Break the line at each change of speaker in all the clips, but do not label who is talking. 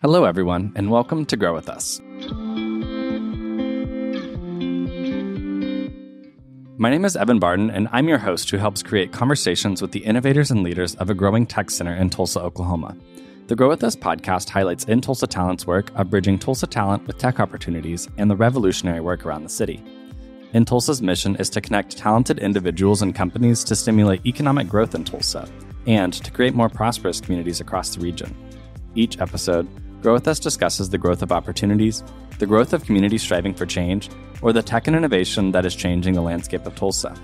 Hello, everyone, and welcome to Grow With Us. My name is Evan Barton, and I'm your host who helps create conversations with the innovators and leaders of a growing tech center in Tulsa, Oklahoma. The Grow With Us podcast highlights In Tulsa Talent's work of bridging Tulsa talent with tech opportunities and the revolutionary work around the city. In Tulsa's mission is to connect talented individuals and companies to stimulate economic growth in Tulsa and to create more prosperous communities across the region. Each episode, Grow With Us discusses the growth of opportunities, the growth of communities striving for change, or the tech and innovation that is changing the landscape of Tulsa.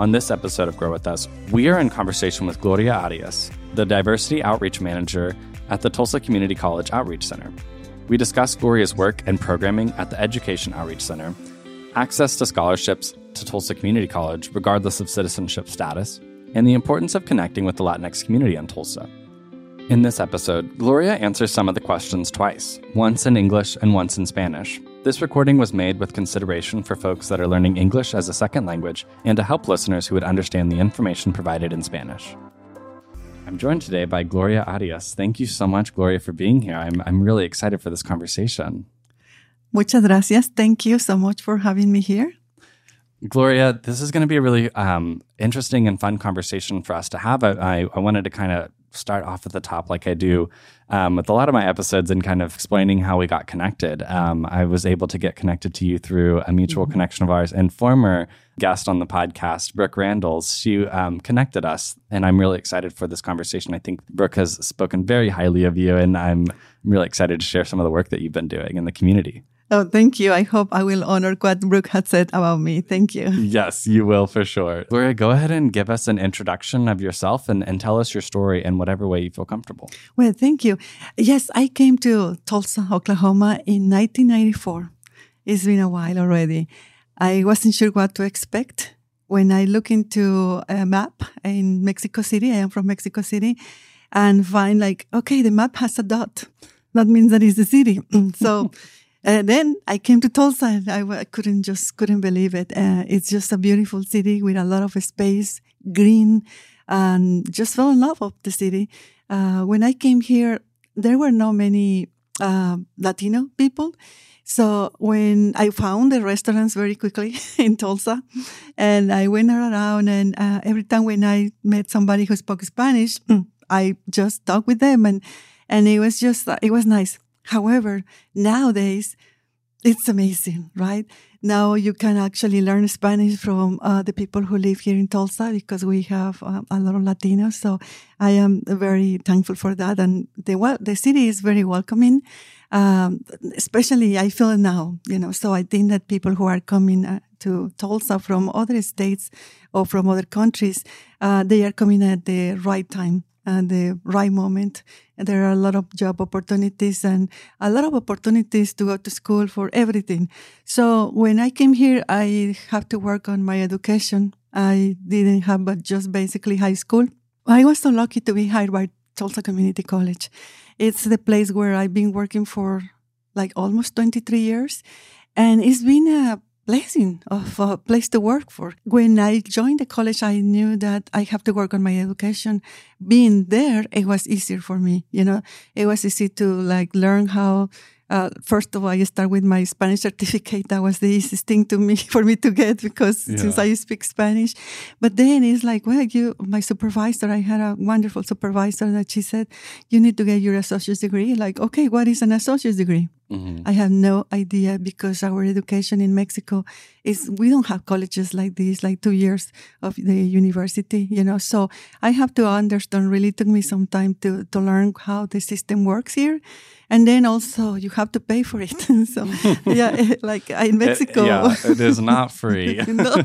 On this episode of Grow With Us, we are in conversation with Gloria Arias, the Diversity Outreach Manager at the Tulsa Community College Outreach Center. We discuss Gloria's work and programming at the Education Outreach Center, access to scholarships to Tulsa Community College regardless of citizenship status, and the importance of connecting with the Latinx community in Tulsa. In this episode, Gloria answers some of the questions twice, once in English and once in Spanish. This recording was made with consideration for folks that are learning English as a second language and to help listeners who would understand the information provided in Spanish. I'm joined today by Gloria Arias. Thank you so much, Gloria, for being here. I'm, I'm really excited for this conversation.
Muchas gracias. Thank you so much for having me here.
Gloria, this is going to be a really um, interesting and fun conversation for us to have. I, I wanted to kind of start off at the top like I do um, with a lot of my episodes and kind of explaining how we got connected. Um, I was able to get connected to you through a mutual mm-hmm. connection of ours and former guest on the podcast, Brooke Randalls. She um, connected us, and I'm really excited for this conversation. I think Brooke has spoken very highly of you, and I'm really excited to share some of the work that you've been doing in the community.
Oh, thank you. I hope I will honor what Brooke had said about me. Thank you.
Yes, you will for sure. Gloria, go ahead and give us an introduction of yourself and, and tell us your story in whatever way you feel comfortable.
Well, thank you. Yes, I came to Tulsa, Oklahoma in 1994. It's been a while already. I wasn't sure what to expect. When I look into a map in Mexico City, I am from Mexico City, and find like, okay, the map has a dot. That means that it's the city. so and then I came to Tulsa and I, I couldn't just couldn't believe it. Uh, it's just a beautiful city with a lot of space, green, and just fell in love with the city. Uh, when I came here, there were not many uh, Latino people. So when I found the restaurants very quickly in Tulsa, and I went around, and uh, every time when I met somebody who spoke Spanish, I just talked with them, and and it was just it was nice. However, nowadays, it's amazing, right? Now you can actually learn Spanish from uh, the people who live here in Tulsa because we have uh, a lot of Latinos. So I am very thankful for that. And the well, the city is very welcoming. Um, especially I feel now, you know. So I think that people who are coming uh, to Tulsa from other states or from other countries, uh, they are coming at the right time and the right moment. And there are a lot of job opportunities and a lot of opportunities to go to school for everything. So when I came here, I have to work on my education. I didn't have but just basically high school. I was so lucky to be hired by Tulsa Community College. It's the place where I've been working for like almost 23 years. And it's been a blessing of a place to work for. When I joined the college, I knew that I have to work on my education. Being there, it was easier for me. You know, it was easy to like learn how uh, first of all, I start with my Spanish certificate. That was the easiest thing to me for me to get because yeah. since I speak Spanish. But then it's like, well, you, my supervisor, I had a wonderful supervisor that she said, you need to get your associate's degree. Like, okay, what is an associate's degree? Mm-hmm. I have no idea because our education in Mexico is we don't have colleges like this, like two years of the university, you know. So I have to understand. Really took me some time to to learn how the system works here and then also you have to pay for it. so yeah, eh, like uh, in Mexico,
it, yeah, it is not free.
you know,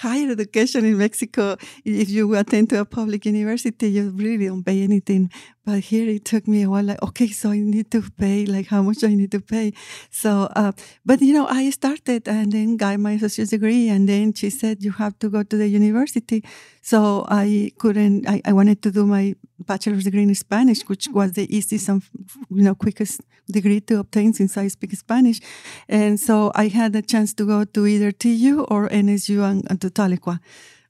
higher education in Mexico, if you attend to a public university, you really don't pay anything. But here it took me a while. Like, okay, so I need to pay. Like, how much I need to pay? So, uh, but you know, I started and then got my associate's degree, and then she said you have to go to the university. So I couldn't. I, I wanted to do my bachelor's degree in Spanish, which was the easiest and you know quickest degree to obtain since I speak Spanish. And so I had a chance to go to either TU or NSU and, and to Tahlequah.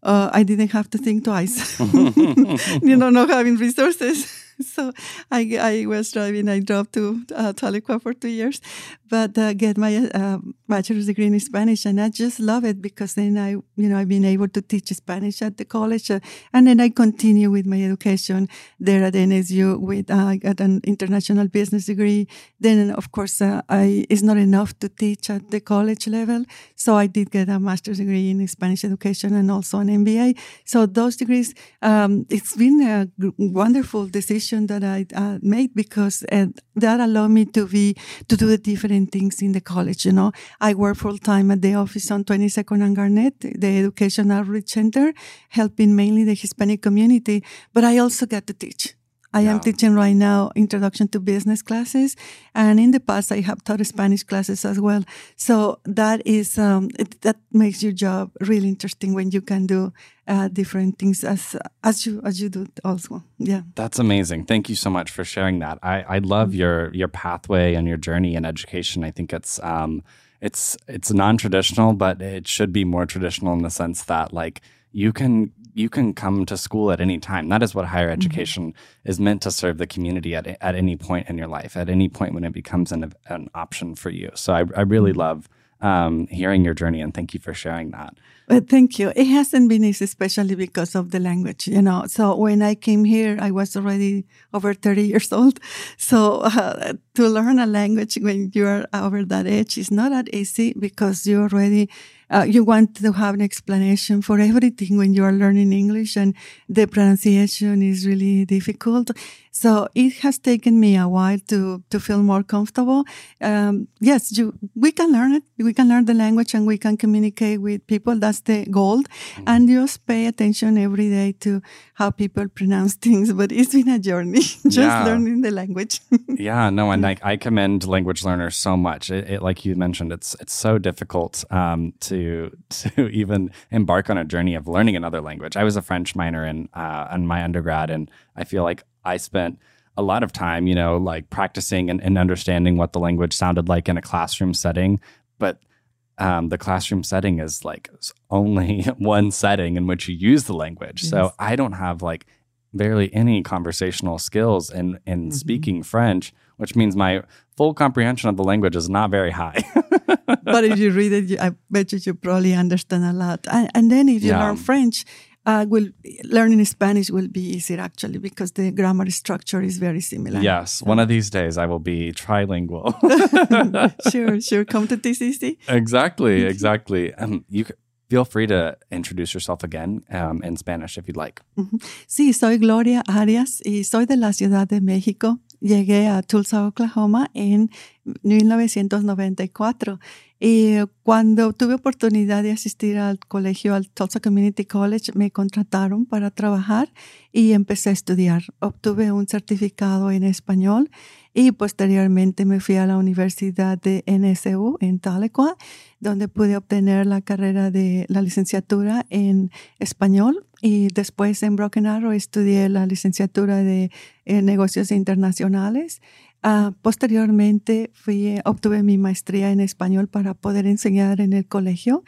Uh, I didn't have to think twice, you know, not having resources. so I, I was driving. I drove to uh, Tahlequah for two years, but uh, get my uh, bachelor's degree in Spanish, and I just love it because then I, you know, I've been able to teach Spanish at the college, uh, and then I continue with my education there at NSU with uh, got an international business degree. Then, of course, uh, I it's not enough to teach at the college level, so I did get a master's degree in Spanish education and also an MBA. So those degrees, um, it's been a wonderful decision that I uh, made because uh, that allowed me to be to do the different things in the college. You know, I work full time at the office on 22nd and Garnett, the Education Outreach Center, helping mainly the Hispanic community. But I also get to teach. I yeah. am teaching right now introduction to business classes, and in the past I have taught Spanish classes as well. So that is um, it, that makes your job really interesting when you can do uh, different things as as you as you do also. Yeah,
that's amazing. Thank you so much for sharing that. I I love mm-hmm. your your pathway and your journey in education. I think it's um it's it's non traditional, but it should be more traditional in the sense that like you can you can come to school at any time. That is what higher mm-hmm. education mm-hmm. is meant to serve the community at at any point in your life, at any point when it becomes an an option for you. So I, I really mm-hmm. love um, hearing your journey, and thank you for sharing that.
Well, thank you. It hasn't been easy, especially because of the language, you know. So when I came here, I was already over 30 years old. So uh, to learn a language when you're over that age is not that easy because you already uh, you want to have an explanation for everything when you are learning English and the pronunciation is really difficult. So it has taken me a while to, to feel more comfortable. Um, yes, you, we can learn it. We can learn the language and we can communicate with people. That's the goal. Mm-hmm. And just pay attention every day to how people pronounce things. But it's been a journey just yeah. learning the language.
yeah, no, and I, I commend language learners so much. It, it, like you mentioned, it's it's so difficult um, to to even embark on a journey of learning another language. I was a French minor in uh, in my undergrad, and I feel like I spent a lot of time, you know, like practicing and, and understanding what the language sounded like in a classroom setting. But um, the classroom setting is like only one setting in which you use the language. Yes. So I don't have like barely any conversational skills in in mm-hmm. speaking French, which means my full comprehension of the language is not very high.
but if you read it, I bet you you probably understand a lot. And, and then if you yeah. learn French, uh, will learning Spanish will be easier actually because the grammar structure is very similar.
Yes, one of these days I will be trilingual.
sure, sure. Come to TCC.
Exactly, exactly. Um, you feel free to introduce yourself again um, in Spanish if you'd like.
Sí, soy Gloria Arias y soy de la Ciudad de México. Llegué a Tulsa, Oklahoma en 1994 y cuando tuve oportunidad de asistir al colegio, al Tulsa Community College, me contrataron para trabajar y empecé a estudiar. Obtuve un certificado en español y posteriormente me fui a la Universidad de NSU en Tahlequah, donde pude obtener la carrera de la licenciatura en español y después en Broken Arrow estudié la licenciatura de negocios internacionales. Uh, posteriormente fui, obtuve mi maestría en español para poder enseñar en el colegio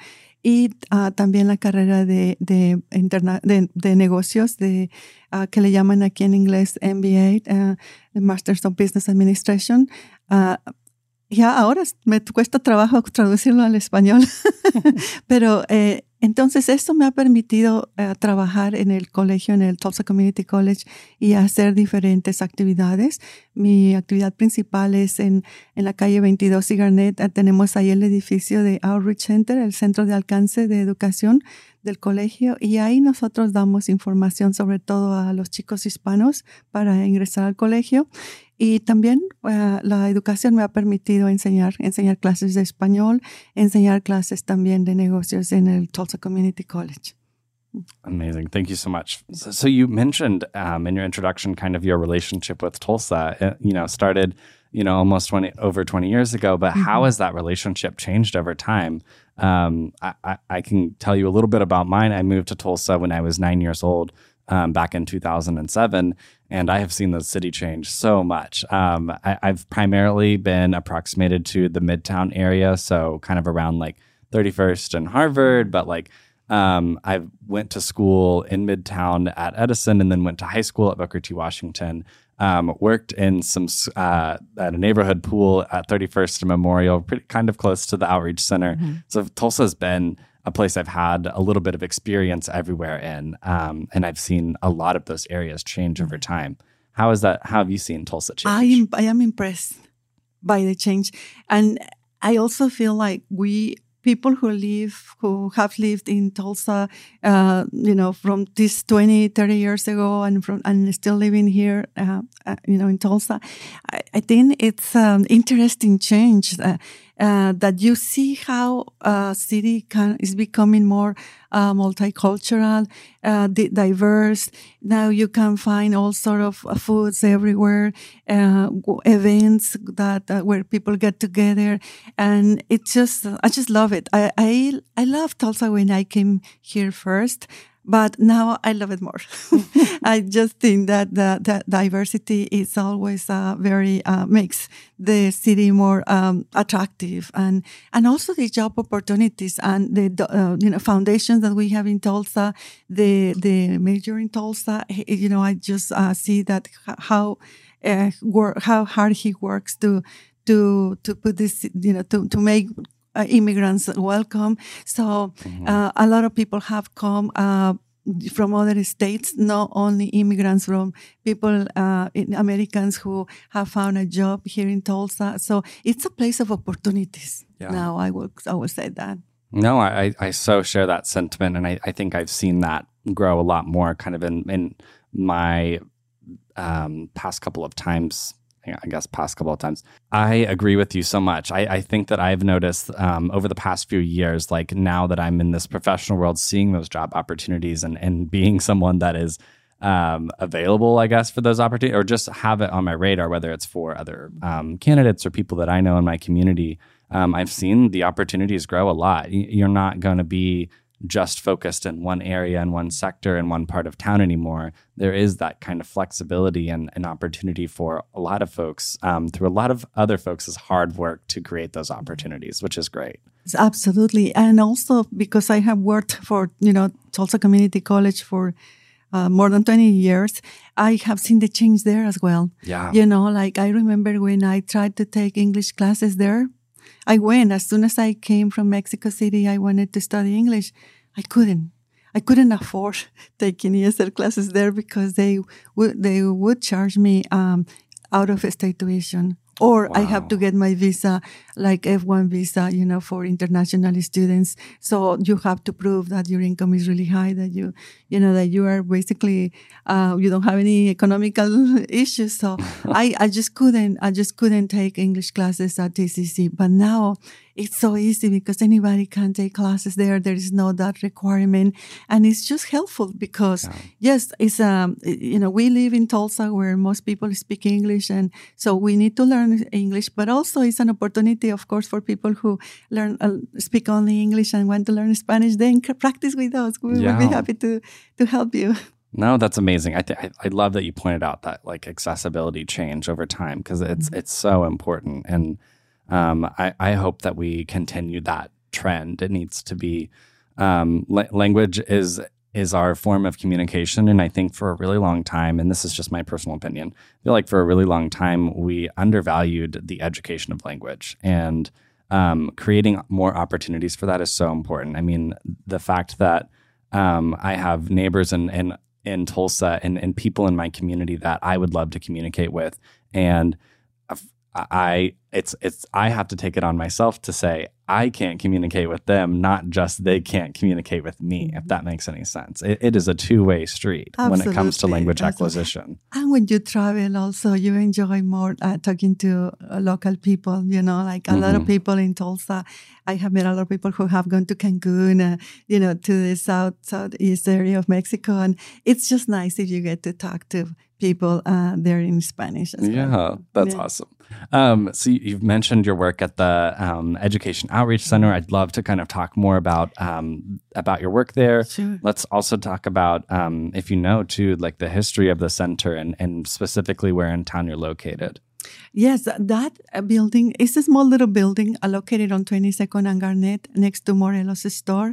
y uh, también la carrera de, de, de, de negocios de, uh, que le llaman aquí en inglés MBA, Masters of Business Administration. ya ahora me cuesta trabajo traducirlo al español, pero eh, entonces, esto me ha permitido eh, trabajar en el colegio, en el Tulsa Community College y hacer diferentes actividades. Mi actividad principal es en, en la calle 22 y Garnett. Eh, tenemos ahí el edificio de Outreach Center, el centro de alcance de educación del colegio y ahí nosotros damos información sobre todo a los chicos hispanos para ingresar al colegio y también uh, la educación me ha permitido enseñar, enseñar clases de español, enseñar clases también de negocios en el Tulsa Community College.
Amazing. Thank you so much. So, so you mentioned um, in your introduction kind of your relationship with Tulsa, uh, you know, started, you know, almost 20, over 20 years ago, but mm-hmm. how has that relationship changed over time? Um, I, I, I, can tell you a little bit about mine. I moved to Tulsa when I was nine years old um, back in 2007, and I have seen the city change so much. Um, I, I've primarily been approximated to the Midtown area, so kind of around like 31st and Harvard, but like Um, I went to school in Midtown at Edison, and then went to high school at Booker T. Washington. Um, worked in some uh, at a neighborhood pool at 31st and Memorial, pretty kind of close to the outreach center. Mm-hmm. So Tulsa has been a place I've had a little bit of experience everywhere in, um, and I've seen a lot of those areas change over mm-hmm. time. How is that? How have you seen Tulsa change?
I am, I am impressed by the change, and I also feel like we people who live, who have lived in Tulsa, uh, you know, from this 20, 30 years ago and from, and still living here, uh, uh, you know, in Tulsa, I, I think it's an interesting change. Uh, that you see how a city can, is becoming more uh, multicultural, uh, diverse. Now you can find all sort of uh, foods everywhere, uh, events that uh, where people get together, and it just I just love it. I I, I love Tulsa when I came here first. But now I love it more. I just think that the, the diversity is always uh, very uh, makes the city more um, attractive, and and also the job opportunities and the uh, you know foundations that we have in Tulsa, the the major in Tulsa. You know, I just uh, see that how uh, work, how hard he works to to to put this you know to to make uh, immigrants welcome. So mm-hmm. uh, a lot of people have come uh, from other states, not only immigrants from people, uh, Americans who have found a job here in Tulsa. So it's a place of opportunities. Yeah. Now I would I would say that.
No, I, I so share that sentiment, and I, I think I've seen that grow a lot more, kind of in in my um, past couple of times I guess past couple of times. I agree with you so much. I, I think that I've noticed um, over the past few years, like now that I'm in this professional world, seeing those job opportunities and and being someone that is um, available, I guess, for those opportunities, or just have it on my radar, whether it's for other um, candidates or people that I know in my community. Um, I've seen the opportunities grow a lot. You're not going to be just focused in one area and one sector and one part of town anymore. There is that kind of flexibility and an opportunity for a lot of folks um, through a lot of other folks' hard work to create those opportunities, which is great.
Absolutely, and also because I have worked for you know Tulsa Community College for uh, more than 20 years, I have seen the change there as well.
Yeah.
You know, like I remember when I tried to take English classes there I went as soon as I came from Mexico City. I wanted to study English. I couldn't. I couldn't afford taking ESL classes there because they would they would charge me um, out of state tuition or wow. I have to get my visa, like F1 visa, you know, for international students. So you have to prove that your income is really high, that you, you know, that you are basically, uh, you don't have any economical issues. So I, I just couldn't, I just couldn't take English classes at TCC. But now it's so easy because anybody can take classes there. There is no that requirement, and it's just helpful because yeah. yes, it's um you know we live in Tulsa where most people speak English, and so we need to learn English. But also it's an opportunity, of course, for people who learn uh, speak only English and want to learn Spanish. Then practice with us. We yeah. will be happy to to help you.
No, that's amazing. I, th- I, I love that you pointed out that like accessibility change over time because it's mm-hmm. it's so important and um, I, I, hope that we continue that trend. It needs to be um, la- language is is our form of communication, and I think for a really long time, and this is just my personal opinion, I feel like for a really long time we undervalued the education of language and. Um, creating more opportunities for that is so important. I mean, the fact that um, I have neighbors in, in, in Tulsa and, and people in my community that I would love to communicate with. And I it's it's I have to take it on myself to say I can't communicate with them, not just they can't communicate with me. If that makes any sense, it, it is a two way street Absolutely. when it comes to language Absolutely. acquisition.
And when you travel, also you enjoy more uh, talking to uh, local people. You know, like a mm-hmm. lot of mm-hmm. people in Tulsa. I have met a lot of people who have gone to Cancun, uh, you know, to the south southeast area of Mexico, and it's just nice if you get to talk to people uh, there in Spanish.
yeah, well. that's yeah. awesome. Um, so you've mentioned your work at the um, Education Outreach Center. I'd love to kind of talk more about um, about your work there.
Sure.
Let's also talk about, um, if you know, too, like the history of the center and, and specifically where in town you're located.
Yes, that uh, building is a small little building uh, located on 22nd and Garnett next to Morelos store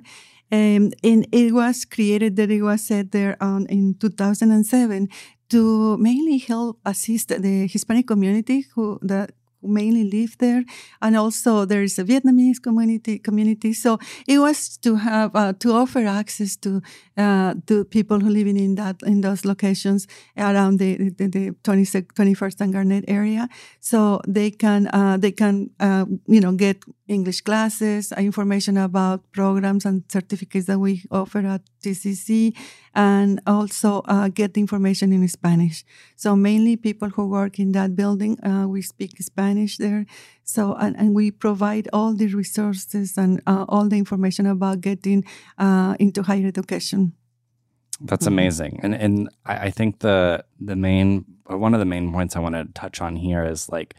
Um, and it was created that it was set there on, in 2007 to mainly help assist the Hispanic community who that mainly live there, and also there is a Vietnamese community. Community, so it was to have uh, to offer access to uh, to people who living in that in those locations around the the, the 21st and Garnett area, so they can uh, they can uh, you know get English classes, information about programs and certificates that we offer at TCC, and also uh, get information in Spanish. So mainly people who work in that building, uh, we speak Spanish there. So and, and we provide all the resources and uh, all the information about getting uh, into higher education.
That's mm-hmm. amazing, and and I, I think the the main one of the main points I want to touch on here is like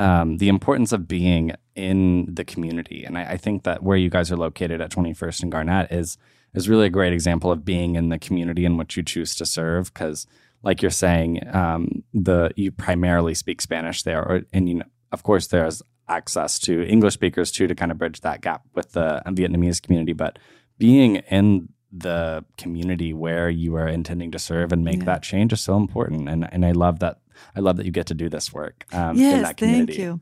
um, the importance of being in the community, and I, I think that where you guys are located at 21st and Garnett is is really a great example of being in the community in which you choose to serve. Because like you're saying um, the you primarily speak spanish there or, and you know, of course there's access to english speakers too to kind of bridge that gap with the vietnamese community. But being in the community where you are intending to serve and make yeah. that change is so important. And and i love that i love that you get to do this work um,
yes,
in that community
thank you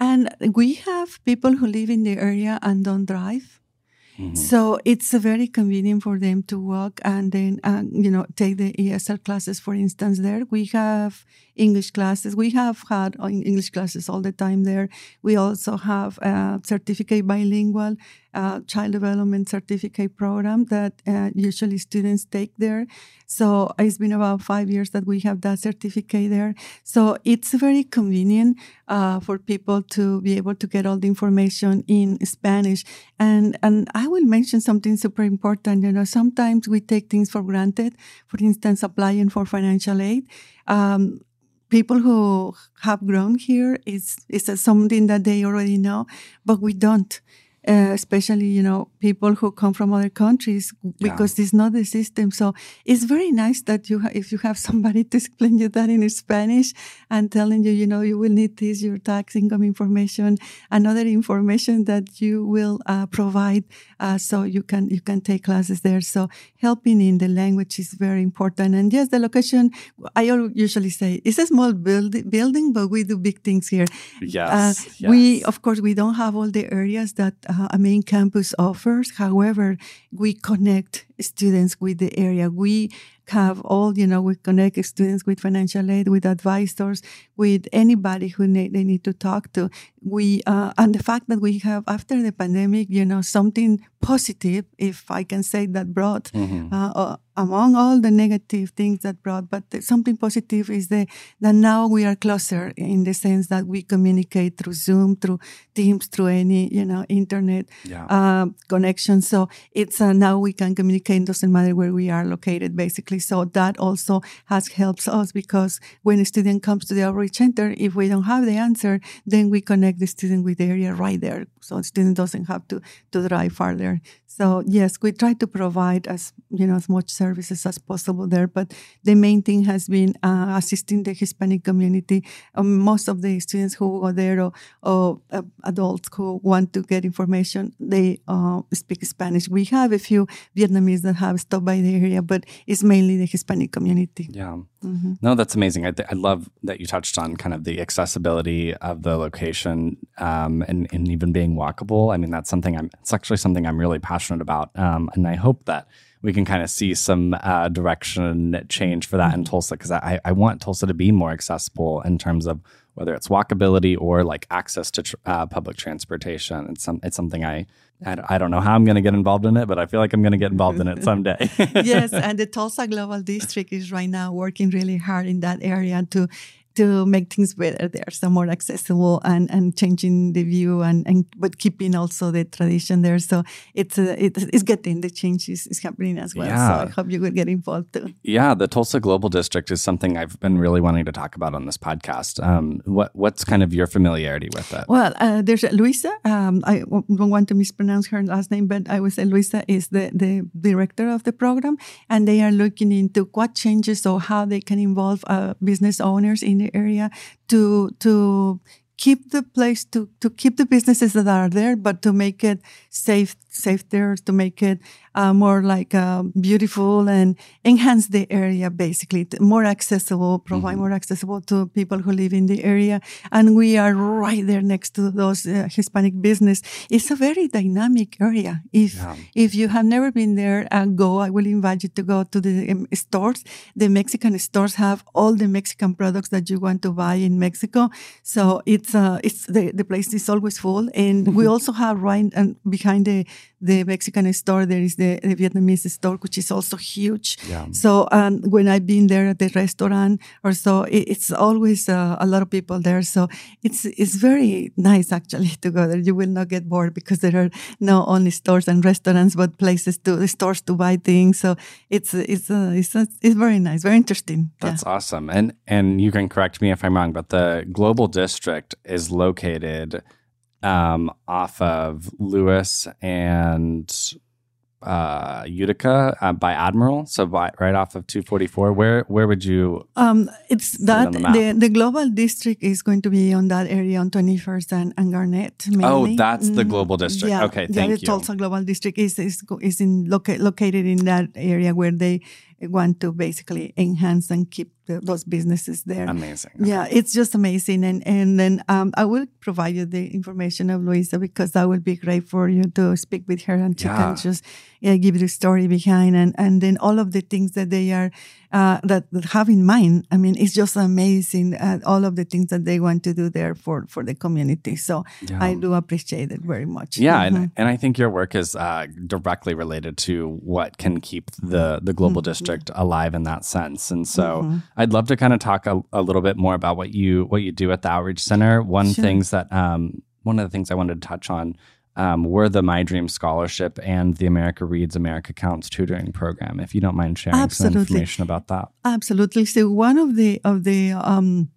and we have people who live in the area and don't drive Mm-hmm. So it's very convenient for them to walk and then, uh, you know, take the ESL classes, for instance, there. We have English classes. We have had English classes all the time there. We also have a certificate bilingual uh, child development certificate program that uh, usually students take there. So it's been about five years that we have that certificate there. So it's very convenient uh, for people to be able to get all the information in Spanish. And and I will mention something super important. You know, sometimes we take things for granted. For instance, applying for financial aid. Um, people who have grown here is is something that they already know, but we don't uh, especially you know people who come from other countries because yeah. it's not the system so it's very nice that you ha- if you have somebody to explain you that in spanish and telling you you know you will need this your tax income information and other information that you will uh, provide uh, so you can you can take classes there so helping in the language is very important and yes the location i usually say it's a small build- building but we do big things here
yes, uh,
yes. we of course we don't have all the areas that uh, a main campus offers. However, we connect students with the area. We have all, you know, we connect students with financial aid, with advisors, with anybody who they need to talk to. We, uh, and the fact that we have, after the pandemic, you know, something positive, if I can say that brought, mm-hmm. uh, uh, among all the negative things that brought, but something positive is the, that now we are closer in the sense that we communicate through Zoom, through Teams, through any, you know, internet yeah. Uh, connection. So it's uh, now we can communicate, doesn't matter where we are located, basically so that also has helped us because when a student comes to the outreach center, if we don't have the answer, then we connect the student with the area right there. So the student doesn't have to, to drive farther. So yes, we try to provide as, you know, as much services as possible there. But the main thing has been uh, assisting the Hispanic community. Um, most of the students who go there or, or uh, adults who want to get information, they uh, speak Spanish. We have a few Vietnamese that have stopped by the area, but it's mainly the Hispanic community.
Yeah. Mm-hmm. No, that's amazing. I, th- I love that you touched on kind of the accessibility of the location um, and, and even being walkable. I mean, that's something I'm, it's actually something I'm really passionate about. Um, and I hope that we can kind of see some uh, direction change for that in mm-hmm. Tulsa because I, I want Tulsa to be more accessible in terms of whether it's walkability or like access to tr- uh, public transportation. It's some it's something I I don't know how I'm going to get involved in it, but I feel like I'm going to get involved in it someday.
yes, and the Tulsa Global District is right now working really hard in that area to to make things better there, so more accessible and, and changing the view and, and but keeping also the tradition there. So it's uh, it's getting the changes is happening as well. Yeah. So I hope you will get involved too.
Yeah, the Tulsa Global District is something I've been really wanting to talk about on this podcast. Um, what what's kind of your familiarity with it?
Well, uh, there's Luisa. Um, I don't want to mispronounce her last name, but I would say Luisa is the the director of the program, and they are looking into what changes or how they can involve uh, business owners in area to to keep the place to to keep the businesses that are there, but to make it safe safe there, to make it uh, more like uh, beautiful and enhance the area basically more accessible provide mm-hmm. more accessible to people who live in the area. And we are right there next to those uh, hispanic business. It's a very dynamic area. If yeah. if you have never been there uh, go. I will invite you to go to the um, stores. The mexican stores have all the mexican products that you want to buy in mexico. So it's uh it's the, the place is always full. And we also have right and behind the the Mexican store, there is the, the Vietnamese store, which is also huge. Yeah. So um, when I've been there at the restaurant or so, it, it's always uh, a lot of people there. So it's it's very nice actually to go there. You will not get bored because there are not only stores and restaurants, but places to stores to buy things. So it's it's uh, it's uh, it's very nice, very interesting.
That's yeah. awesome. And and you can correct me if I'm wrong, but the global district is located um, off of Lewis and uh, Utica uh, by Admiral, so by, right off of 244. Where where would you?
Um, it's that the, the, the global district is going to be on that area on 21st and, and Garnett.
Mainly. Oh, that's the global district. Yeah, okay, thank
yeah,
the
you. Tulsa Global District is is, is in loca- located in that area where they want to basically enhance and keep the, those businesses there.
Amazing.
Yeah, it's just amazing. And and then um, I will provide you the information of Luisa because that would be great for you to speak with her and she yeah. can just yeah, give the story behind and and then all of the things that they are uh, that, that have in mind. I mean, it's just amazing uh, all of the things that they want to do there for for the community. So yeah. I do appreciate it very much.
Yeah, mm-hmm. and, and I think your work is uh, directly related to what can keep the the global mm-hmm. district alive in that sense. And so mm-hmm. I'd love to kind of talk a, a, little bit more about what you what you do at the Outreach Center. One sure. things that um, one of the things I wanted to touch on um, were the My Dream Scholarship and the America Reads, America Counts tutoring program. If you don't mind sharing Absolutely. some information about that.
Absolutely. So one of the of the um,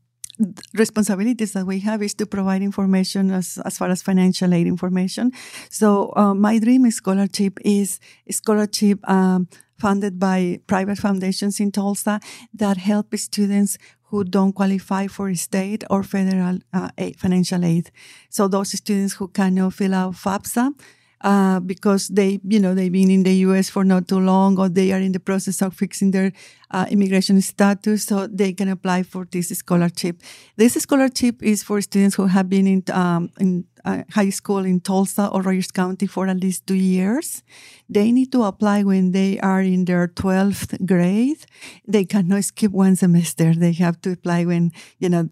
responsibilities that we have is to provide information as, as far as financial aid information. So uh, My Dream Scholarship is scholarship um, funded by private foundations in Tulsa that help students who don't qualify for state or federal uh, aid, financial aid. So those students who cannot fill out FAFSA uh, because they, you know, they've been in the U.S. for not too long, or they are in the process of fixing their uh, immigration status, so they can apply for this scholarship. This scholarship is for students who have been in, um, in uh, high school in Tulsa or Rogers County for at least two years. They need to apply when they are in their 12th grade. They cannot skip one semester. They have to apply when, you know,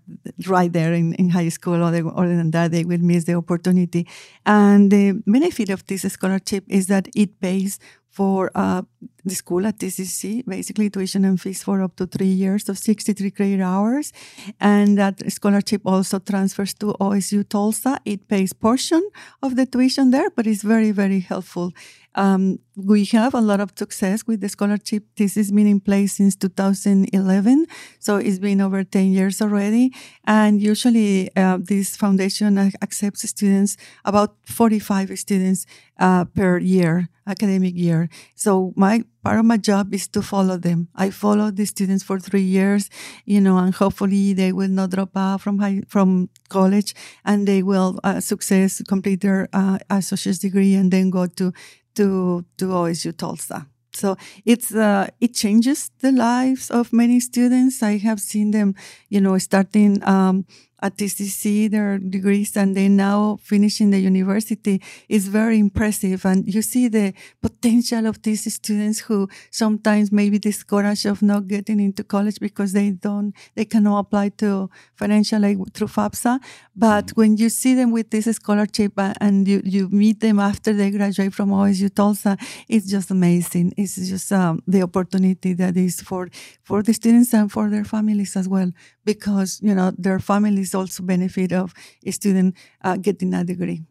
right there in, in high school or other than that, they will miss the opportunity. And the benefit of this scholarship is that it pays for uh, the school at TCC, basically tuition and fees for up to three years of 63 credit hours. And that scholarship also transfers to OSU Tulsa. It pays portion of the tuition there, but it's very, very helpful. Um, we have a lot of success with the scholarship. This has been in place since 2011, so it's been over 10 years already. And usually, uh, this foundation accepts students, about 45 students uh, per year, academic year. So my part of my job is to follow them. I follow the students for three years, you know, and hopefully they will not drop out from high, from college and they will uh, success complete their uh, associate's degree and then go to to to OSU Tulsa. So it's uh, it changes the lives of many students. I have seen them, you know, starting um, at TCC their degrees and they now finishing the university is very impressive. And you see the potential of these students who sometimes maybe discouraged of not getting into college because they don't, they cannot apply to financial aid through FAFSA. But mm-hmm. when you see them with this scholarship and you, you meet them after they graduate from OSU Tulsa, it's just amazing. It's just um, the opportunity that is for, for the students and for their families as well, because, you know, their families also benefit of a student uh, getting a degree.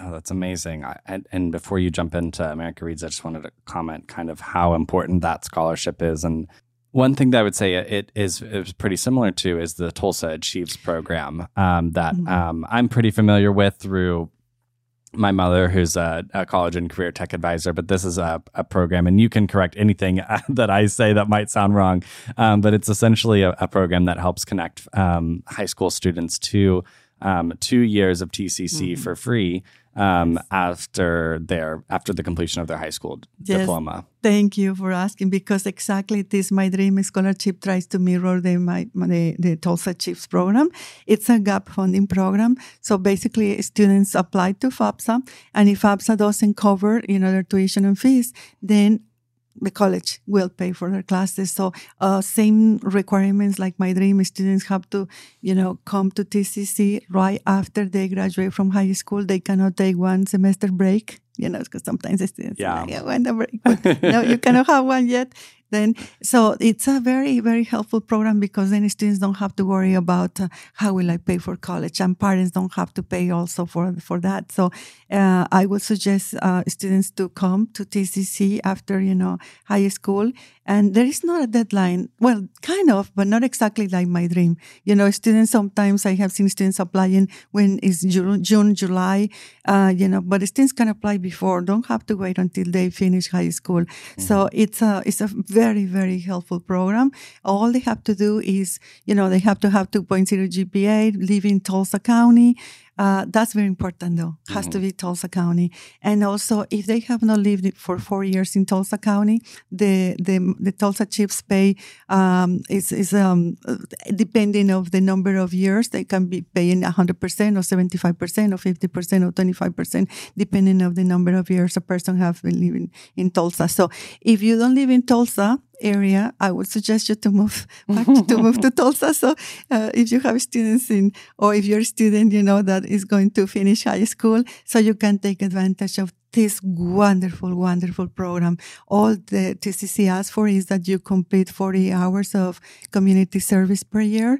Oh, that's amazing. I, and, and, before you jump into America Reads, I just wanted to comment kind of how important that scholarship is. And one thing that I would say it is, is pretty similar to is the Tulsa Achieves program um, that mm-hmm. um, I'm pretty familiar with through my mother, who's a, a, college and career tech advisor, but this is a, a program, and you can correct anything that I say that might sound wrong. Um, but it's essentially a, a, program that helps connect um, high school students to um, two years of TCC mm-hmm. for free um, after their after the completion of their high school yes. diploma.
Thank you for asking because exactly this my dream scholarship tries to mirror the my, the, the Tulsa Achieves program. It's a gap funding program, so basically students apply to FAFSA, and if FAFSA doesn't cover you know their tuition and fees, then the college will pay for their classes. So uh, same requirements like my dream students have to, you know, come to TCC right after they graduate from high school. They cannot take one semester break, you know, because sometimes the students yeah. Like, want a break, but no, you cannot have one yet then so it's a very very helpful program because then students don't have to worry about uh, how will i pay for college and parents don't have to pay also for for that so uh, i would suggest uh, students to come to tcc after you know high school and there is not a deadline well kind of but not exactly like my dream you know students sometimes i have seen students applying when it's june, june july uh, you know but students can apply before don't have to wait until they finish high school mm-hmm. so it's a it's a very, very helpful program. All they have to do is, you know, they have to have 2.0 GPA, live in Tulsa County, uh, that's very important, though. Has mm-hmm. to be Tulsa County, and also if they have not lived for four years in Tulsa County, the the, the Tulsa Achieves pay um, is is um, depending of the number of years. They can be paying hundred percent or seventy five percent or fifty percent or twenty five percent, depending of the number of years a person have been living in Tulsa. So if you don't live in Tulsa, area, I would suggest you to move back to move to Tulsa. So uh, if you have students in, or if you're a student, you know that is going to finish high school, so you can take advantage of this wonderful, wonderful program. All the TCC asks for is that you complete 40 hours of community service per year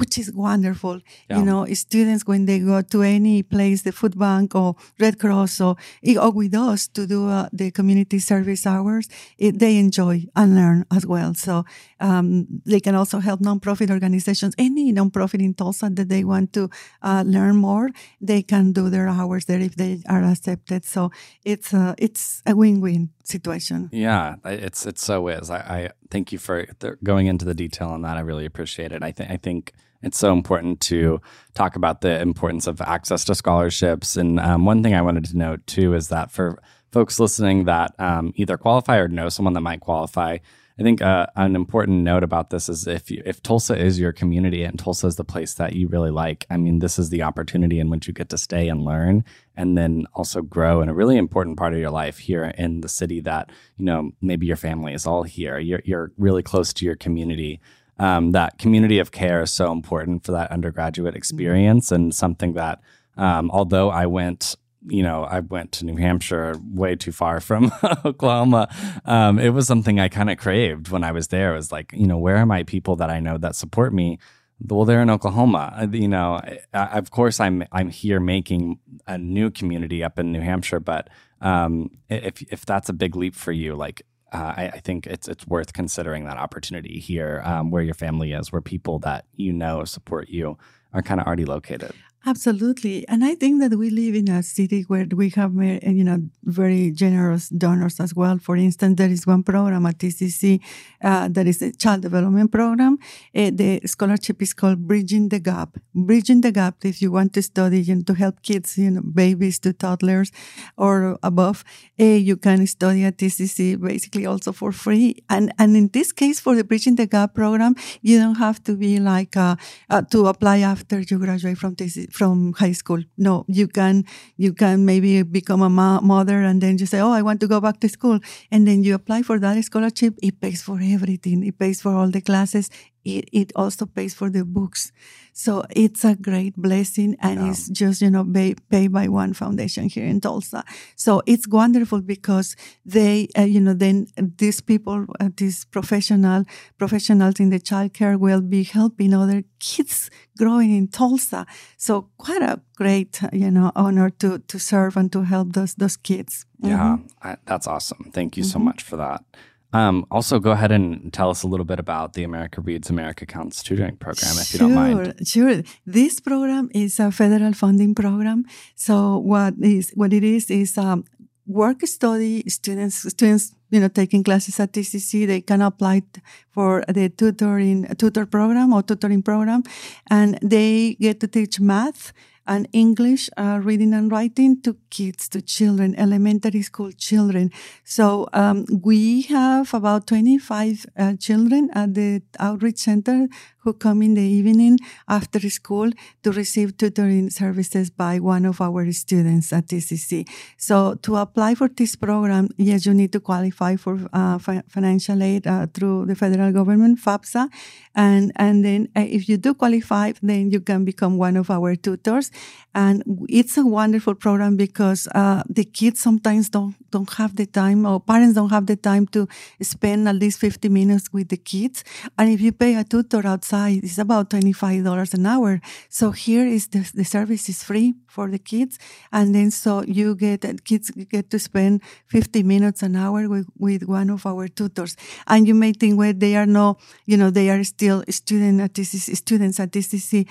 which is wonderful. Yeah. You know, students when they go to any place, the food bank or Red Cross or, or with us to do uh, the community service hours, it, they enjoy and learn as well. So um, they can also help nonprofit organizations, any nonprofit in Tulsa that they want to uh, learn more, they can do their hours there if they are accepted. So it's a, it's a win-win situation.
Yeah, it's it so is. I, I thank you for going into the detail on that. I really appreciate it. I think I think it's so important to talk about the importance of access to scholarships. And um, one thing I wanted to note too is that for folks listening that um, either qualify or know someone that might qualify, I think uh, an important note about this is if you, if Tulsa is your community and Tulsa is the place that you really like, I mean, this is the opportunity in which you get to stay and learn, and then also grow in a really important part of your life here in the city that you know maybe your family is all here. You're you're really close to your community um, that community of care is so important for that undergraduate mm-hmm. experience and something that um, although I went you know, I went to New Hampshire way too far from Oklahoma. Um, it was something I kind of craved when I was there. It was like, you know, where are my people that I know that support me? Well, they're in Oklahoma. Uh, you know, I, of course, I'm I'm here making a new community up in New Hampshire, but um, if if that's a big leap for you, like uh, I, I, think it's it's worth considering that opportunity here, um, where your family is, where people that you know support you are kind of already located.
Absolutely, and I think that we live in a city where we have, you know, very generous donors as well. For instance, there is one program at TCC uh, that is a child development program. Uh, the scholarship is called Bridging the Gap. Bridging the Gap, if you want to study you know, to help kids, you know, babies to toddlers or above, uh, you can study at TCC basically also for free. And and in this case, for the Bridging the Gap program, you don't have to be like uh, uh, to apply after you graduate from TCC from high school. No, you can you can maybe become a ma- mother and then you say, "Oh, I want to go back to school," and then you apply for that scholarship. It pays for everything. It pays for all the classes it, it also pays for the books. So it's a great blessing and yeah. it's just, you know, pay, paid by one foundation here in Tulsa. So it's wonderful because they, uh, you know, then these people, uh, these professional, professionals in the childcare will be helping other kids growing in Tulsa. So quite a great, you know, honor to, to serve and to help those, those kids.
Yeah, mm-hmm. I, that's awesome. Thank you mm-hmm. so much for that. Um, also, go ahead and tell us a little bit about the America Reads, America Counts tutoring program, if
sure,
you don't mind.
Sure. This program is a federal funding program. So what is what it is is um, work study students students you know taking classes at TCC they can apply for the tutoring tutor program or tutoring program, and they get to teach math and English, uh, reading and writing to kids, to children, elementary school children. So um, we have about 25 uh, children at the outreach center who come in the evening after school to receive tutoring services by one of our students at TCC. So to apply for this program, yes, you need to qualify for uh, fi- financial aid uh, through the federal government, FAFSA, and and then uh, if you do qualify, then you can become one of our tutors. And it's a wonderful program because uh, the kids sometimes don't don't have the time, or parents don't have the time to spend at least 50 minutes with the kids. And if you pay a tutor outside, it's about $25 an hour. So here is the, the service is free for the kids. And then so you get, kids get to spend 50 minutes an hour with, with one of our tutors. And you may think, well, they are no, you know, they are still student at TCC, students at TCC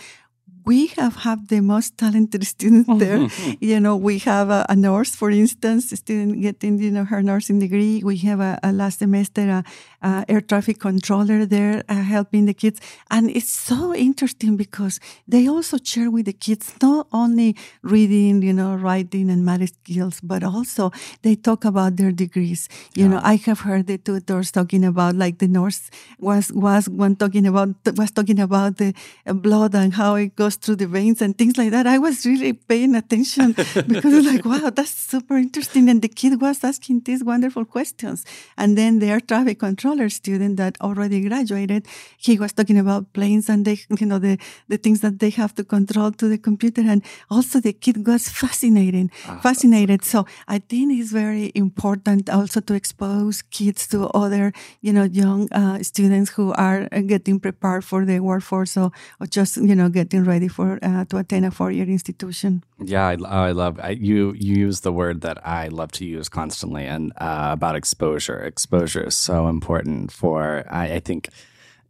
we have had the most talented students there. you know, we have a, a, nurse, for instance, student getting, you know, her nursing degree. We have a, a last semester a, a, air traffic controller there uh, helping the kids. And it's so interesting because they also share with the kids not only reading, you know, writing and math skills, but also they talk about their degrees. You yeah. know, I have heard the tutors talking about, like the nurse was, was one talking about, was talking about the blood and how it goes through the veins and things like that. I was really paying attention because was like, wow, that's super interesting. And the kid was asking these wonderful questions. And then the air traffic controller student that already graduated, he was talking about planes and they, you know, the, the things that they have to control to the computer. And also the kid was fascinating, ah, fascinated. So I think it's very important also to expose kids to other, you know, young uh, students who are getting prepared for the workforce or, or just, you know, getting ready for uh, to attend a four year institution.
Yeah, I, I love I, you. You use the word that I love to use constantly, and uh, about exposure. Exposure is so important for I, I think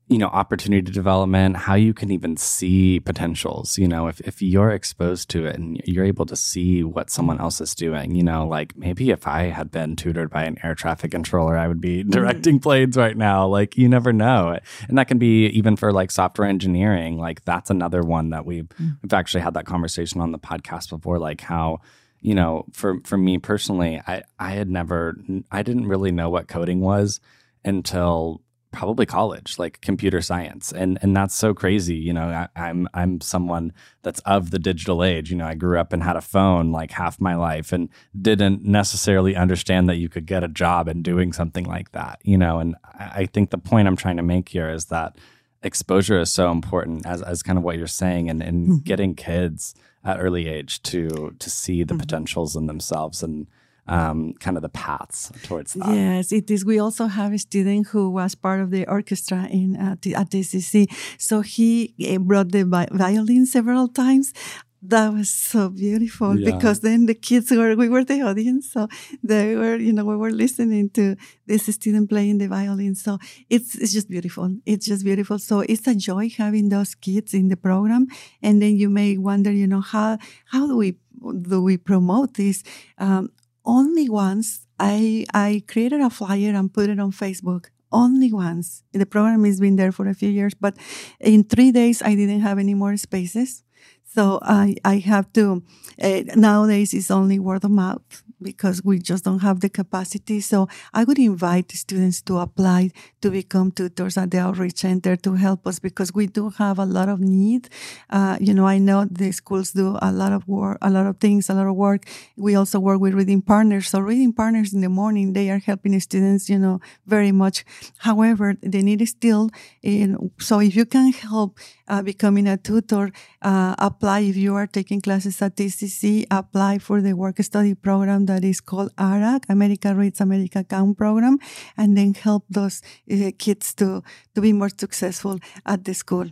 you know opportunity development how you can even see potentials you know if, if you're exposed to it and you're able to see what someone else is doing you know like maybe if i had been tutored by an air traffic controller i would be mm-hmm. directing planes right now like you never know and that can be even for like software engineering like that's another one that we've mm. we've actually had that conversation on the podcast before like how you know for for me personally i i had never i didn't really know what coding was until probably college, like computer science, and and that's so crazy. You know, I, I'm I'm someone that's of the digital age. You know, I grew up and had a phone like half my life, and didn't necessarily understand that you could get a job in doing something like that. You know, and I, I think the point I'm trying to make here is that exposure is so important, as as kind of what you're saying, and and mm-hmm. getting kids at early age to to see the mm-hmm. potentials in themselves and um, kind of the paths towards that.
Yes, it is. We also have a student who was part of the orchestra in uh, at TCC. So he eh, brought the violin several times. That was so beautiful yeah. because then the kids were, we were the audience. So they were, you know, we were listening to this student playing the violin. So it's, it's just beautiful. It's just beautiful. So it's a joy having those kids in the program. And then you may wonder, you know, how, how do we, do we promote this? Um, only once I, I created a flyer and put it on Facebook. Only once. The program has been there for a few years, but in three days, I didn't have any more spaces. So I, I have to, uh, nowadays it's only word of mouth because we just don't have the capacity. So I would invite students to apply to become tutors at the outreach center to help us because we do have a lot of need. Uh, you know, I know the schools do a lot of work, a lot of things, a lot of work. We also work with reading partners. So reading partners in the morning, they are helping students, you know, very much. However, the need is still, so if you can help uh, becoming a tutor, uh, apply if you are taking classes at TCC, apply for the work study program that is called ARAC, America Reads, America Count program, and then help those uh, kids to, to be more successful at the school.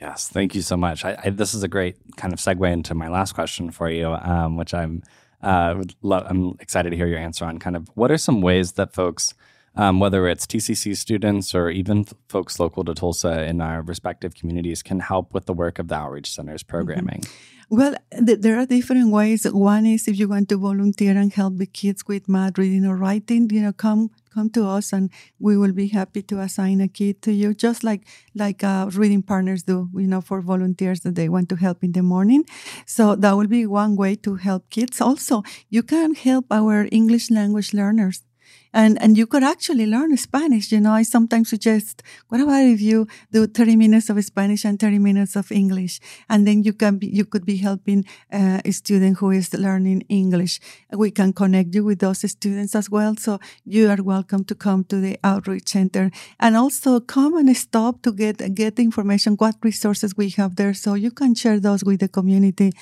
Yes, thank you so much. I, I, this is a great kind of segue into my last question for you, um, which I'm uh, lo- I'm excited to hear your answer on. Kind of, what are some ways that folks um, whether it's TCC students or even folks local to Tulsa in our respective communities, can help with the work of the Outreach Center's mm-hmm. programming?
Mm-hmm. Well, th- there are different ways. One is if you want to volunteer and help the kids with math, reading, or writing, you know, come come to us and we will be happy to assign a kid to you, just like like uh, reading partners do, you know, for volunteers that they want to help in the morning. So that will be one way to help kids. Also, you can help our English language learners and and you could actually learn Spanish. You know, I sometimes suggest, what about if you do 30 minutes of Spanish and 30 minutes of English, and then you can be, you could be helping uh, a student who is learning English. We can connect you with those students as well. So you are welcome to come to the outreach center and also come and stop to get get the information what resources we have there, so you can share those with the community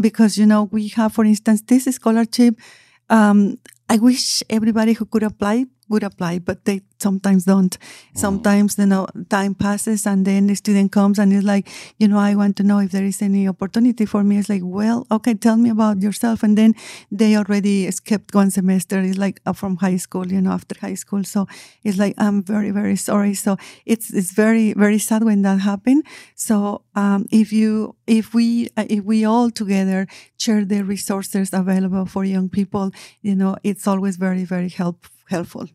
because you know we have, for instance, this scholarship. Um, I wish everybody who could apply would apply, but they sometimes don't. Mm. Sometimes, you know, time passes and then the student comes and is like, you know, I want to know if there is any opportunity for me. It's like, well, okay, tell me about yourself. And then they already skipped one semester. It's like uh, from high school, you know, after high school. So it's like, I'm very, very sorry. So it's, it's very, very sad when that happened. So, um, if you, if we, uh, if we all together share the resources available for young people, you know, it's always very, very help, helpful.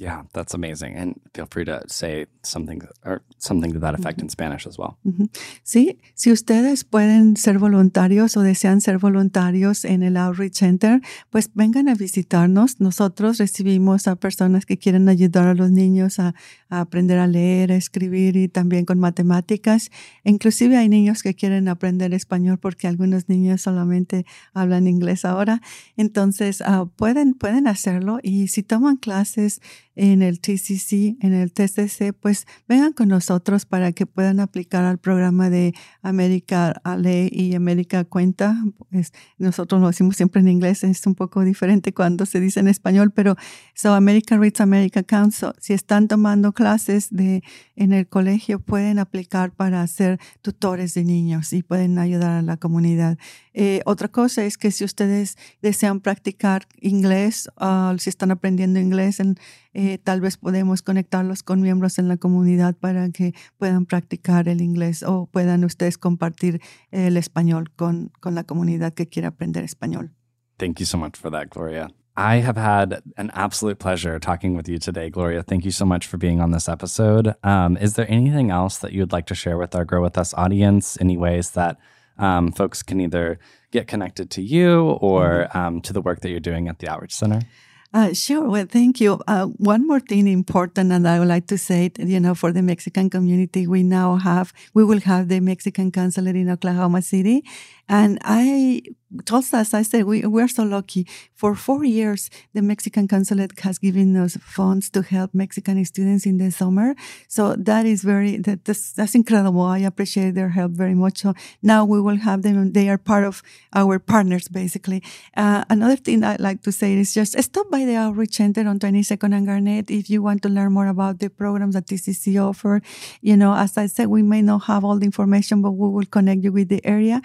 Yeah, that's amazing. And feel free to say something or something to that effect mm -hmm. in Spanish as well.
Mm -hmm. Sí, si ustedes pueden ser voluntarios o desean ser voluntarios en el Outreach Center, pues vengan a visitarnos. Nosotros recibimos a personas que quieren ayudar a los niños a, a aprender a leer, a escribir y también con matemáticas. Inclusive hay niños que quieren aprender español porque algunos niños solamente hablan inglés ahora. Entonces, uh, pueden, pueden hacerlo y si toman clases, en el TCC, en el TCC, pues vengan con nosotros para que puedan aplicar al programa de América Ley y América Cuenta. Pues nosotros lo decimos siempre en inglés, es un poco diferente cuando se dice en español, pero so America Reads America Council, si están tomando clases de en el colegio, pueden aplicar para ser tutores de niños y pueden ayudar a la comunidad. Eh, otra cosa es que si ustedes desean practicar inglés, uh, si están aprendiendo inglés, en, eh, tal vez podemos conectarlos con miembros en la comunidad para que puedan practicar el inglés o puedan ustedes compartir el español con, con la comunidad que quiera aprender español.
Thank you so much for that, Gloria. I have had an absolute pleasure talking with you today, Gloria. Thank you so much for being on this episode. Um, is there anything else that you would like to share with our Grow With Us audience? Any ways that um, folks can either get connected to you or mm-hmm. um, to the work that you're doing at the Outreach Center?
Uh, sure. Well, thank you. Uh, one more thing important, and I would like to say, you know, for the Mexican community, we now have, we will have the Mexican consulate in Oklahoma City. And I Tulsa, as I said, we, we're so lucky. For four years, the Mexican consulate has given us funds to help Mexican students in the summer. So that is very, that, that's, that's incredible. I appreciate their help very much. So now we will have them. They are part of our partners, basically. Uh, another thing I'd like to say is just stop by the Outreach Center on 22nd and Garnett if you want to learn more about the programs that TCC offer. You know, as I said, we may not have all the information, but we will connect you with the area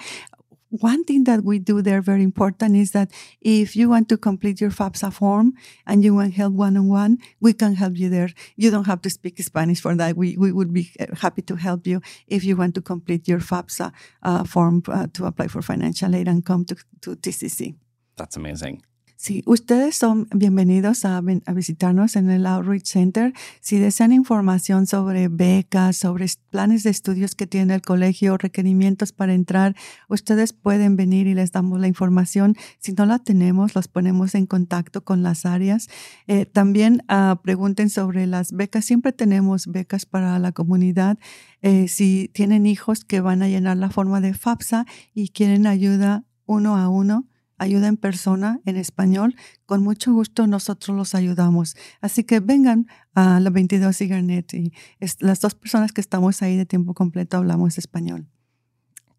one thing that we do there very important is that if you want to complete your FAFSA form and you want help one on one, we can help you there. You don't have to speak Spanish for that. We, we would be uh, happy to help you if you want to complete your FAFSA uh, form uh, to apply for financial aid and come to, to TCC.
That's amazing.
Sí, ustedes son bienvenidos a, visitarnos en el Outreach Center. Si desean información sobre becas, sobre planes de estudios que tiene el colegio, requerimientos para entrar, ustedes pueden venir y les damos la información. Si no la tenemos, los ponemos en contacto con las áreas. Eh, también uh, pregunten sobre las becas. Siempre tenemos becas para la comunidad. Eh, si tienen hijos que van a llenar la forma de FAFSA y quieren ayuda uno a uno, ayuda en persona en español, con mucho gusto nosotros los ayudamos. Así que vengan a la 22 y Garnet y las dos personas que estamos ahí de tiempo completo hablamos español.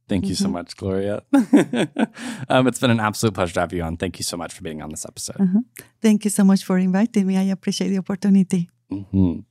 Thank you so much, Gloria. um, it's been an absolute pleasure to have you on. Thank you so much for being on this episode. Uh -huh.
Thank you so much for inviting me. I appreciate the opportunity. Mm -hmm.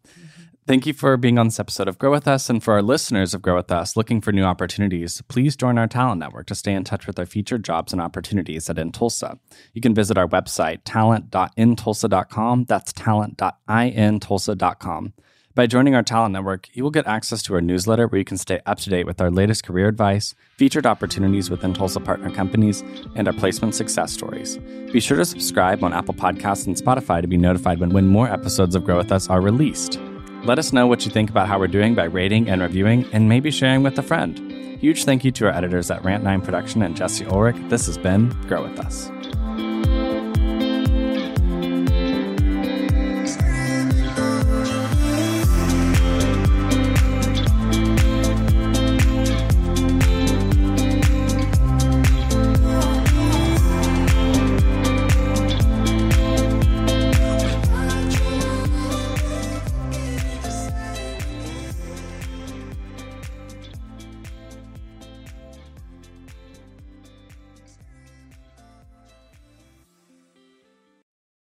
Thank you for being on this episode of Grow With Us. And for our listeners of Grow With Us looking for new opportunities, please join our talent network to stay in touch with our future jobs and opportunities at InTulsa. You can visit our website, talent.intulsa.com. That's talent.intulsa.com. By joining our talent network, you will get access to our newsletter where you can stay up to date with our latest career advice, featured opportunities within Tulsa partner companies, and our placement success stories. Be sure to subscribe on Apple Podcasts and Spotify to be notified when, when more episodes of Grow With Us are released. Let us know what you think about how we're doing by rating and reviewing, and maybe sharing with a friend. Huge thank you to our editors at Rant9 Production and Jesse Ulrich. This has been Grow With Us.